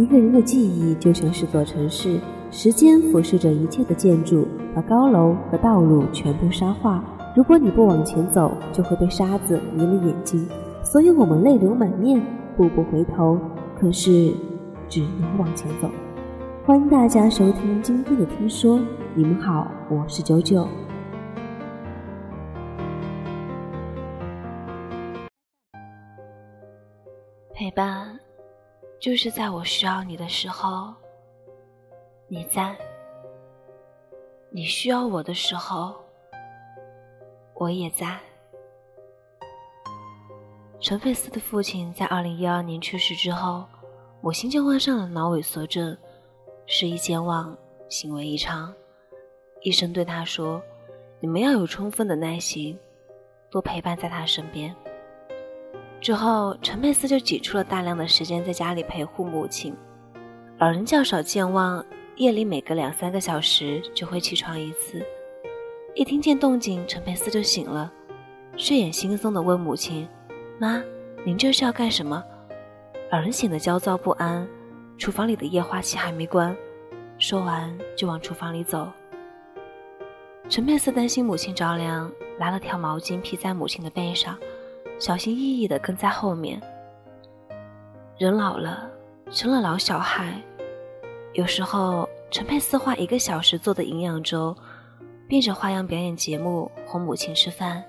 一个人的记忆就像是座城市，时间俯视着一切的建筑，把高楼和道路全部沙化。如果你不往前走，就会被沙子迷了眼睛。所以我们泪流满面，步步回头，可是只能往前走。欢迎大家收听今天的听说，你们好，我是九九。就是在我需要你的时候，你在；你需要我的时候，我也在。陈佩斯的父亲在二零一二年去世之后，母亲就患上了脑萎缩症，失忆健忘，行为异常。医生对他说：“你们要有充分的耐心，多陪伴在他身边。”之后，陈佩斯就挤出了大量的时间在家里陪护母亲。老人较少健忘，夜里每隔两三个小时就会起床一次。一听见动静，陈佩斯就醒了，睡眼惺忪地问母亲：“妈，您这是要干什么？”老人显得焦躁不安，厨房里的液化气还没关。说完就往厨房里走。陈佩斯担心母亲着凉，拿了条毛巾披在母亲的背上。小心翼翼地跟在后面。人老了，成了老小孩。有时候，陈佩斯花一个小时做的营养粥，变着花样表演节目哄母亲吃饭，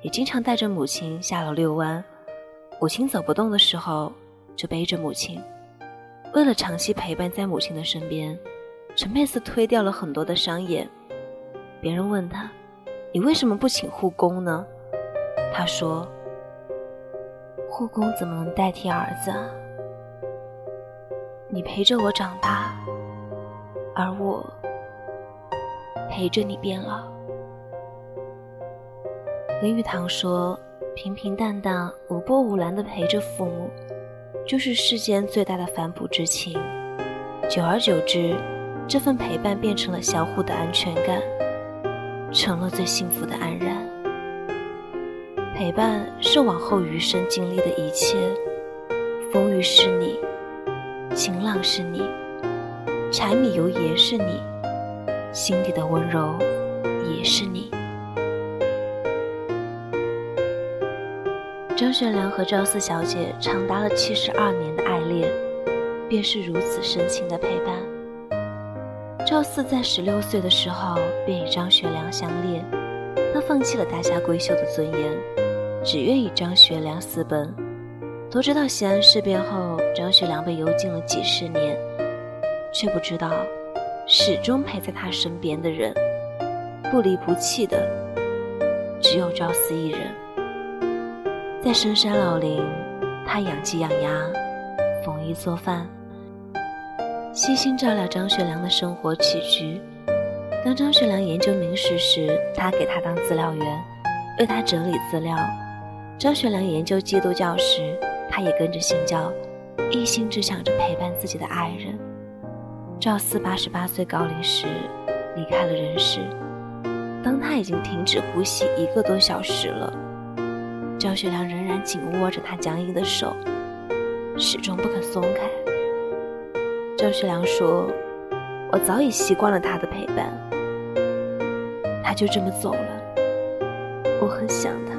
也经常带着母亲下楼遛弯。母亲走不动的时候，就背着母亲。为了长期陪伴在母亲的身边，陈佩斯推掉了很多的商演。别人问他：“你为什么不请护工呢？”他说。护工怎么能代替儿子？你陪着我长大，而我陪着你变老。林语堂说：“平平淡淡、无波无澜的陪着父母，就是世间最大的反哺之情。久而久之，这份陪伴变成了相互的安全感，成了最幸福的安然。”陪伴是往后余生经历的一切，风雨是你，晴朗是你，柴米油盐是你，心底的温柔也是你。张学良和赵四小姐长达了七十二年的爱恋，便是如此深情的陪伴。赵四在十六岁的时候便与张学良相恋，他放弃了大家闺秀的尊严。只愿与张学良私奔。都知道西安事变后，张学良被幽禁了几十年，却不知道，始终陪在他身边的人，不离不弃的，只有赵四一人。在深山老林，他养鸡养鸭，缝衣做饭，悉心照料张学良的生活起居。当张学良研究明史时，他给他当资料员，为他整理资料。张学良研究基督教时，他也跟着信教，一心只想着陪伴自己的爱人。赵四八十八岁高龄时离开了人世，当他已经停止呼吸一个多小时了，张学良仍然紧握着他僵硬的手，始终不肯松开。张学良说：“我早已习惯了他的陪伴，他就这么走了，我很想他。”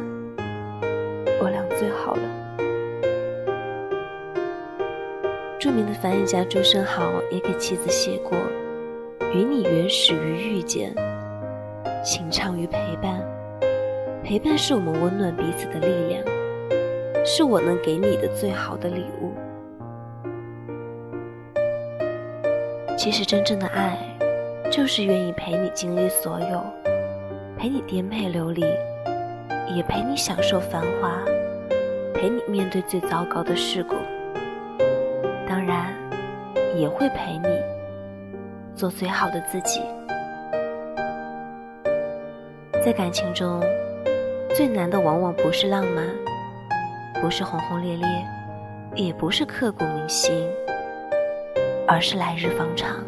著名的翻译家朱生豪也给妻子写过：“与你原始于遇见，情长于陪伴。陪伴是我们温暖彼此的力量，是我能给你的最好的礼物。其实，真正的爱，就是愿意陪你经历所有，陪你颠沛流离。”也陪你享受繁华，陪你面对最糟糕的事故，也会陪你做最好的自己。在感情中，最难的往往不是浪漫，不是轰轰烈烈，也不是刻骨铭心，而是来日方长，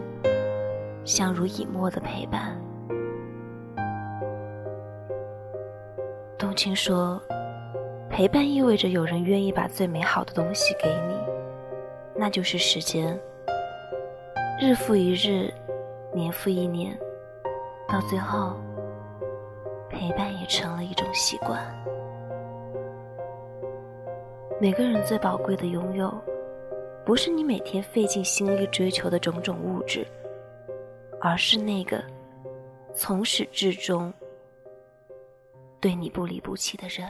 相濡以沫的陪伴。冬青说：“陪伴意味着有人愿意把最美好的东西给你，那就是时间。日复一日，年复一年，到最后，陪伴也成了一种习惯。每个人最宝贵的拥有，不是你每天费尽心力追求的种种物质，而是那个从始至终对你不离不弃的人。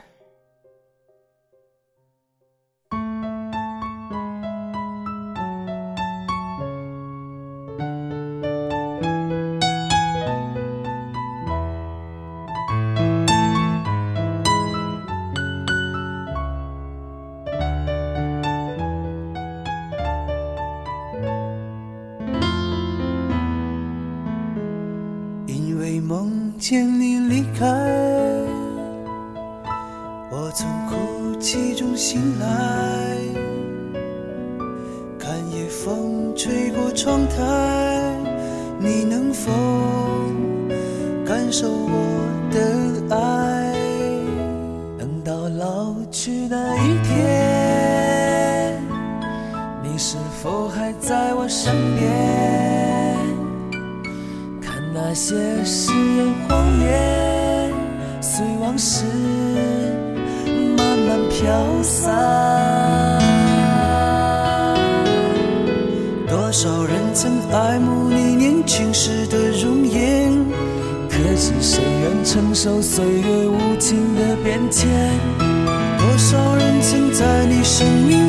梦见你离开，我从哭泣中醒来，看夜风吹过窗台，你能否感受我的爱？等到老去那一天，你是否还在我身边？那些誓言。随往事慢慢飘散，多少人曾爱慕你年轻时的容颜，可是谁愿承受岁月无情的变迁？多少人曾在你生命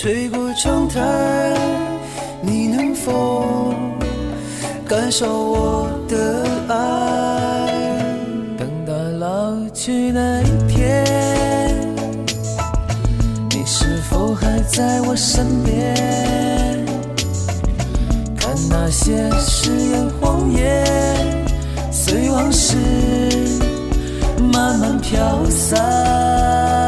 吹过窗台，你能否感受我的爱？等到老去那一天，你是否还在我身边？看那些誓言谎言，随往事慢慢飘散。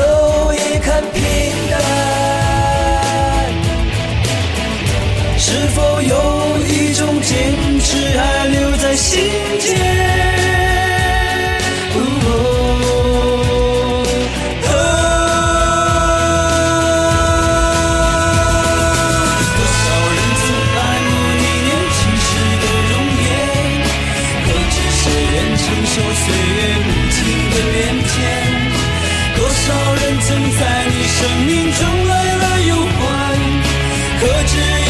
可知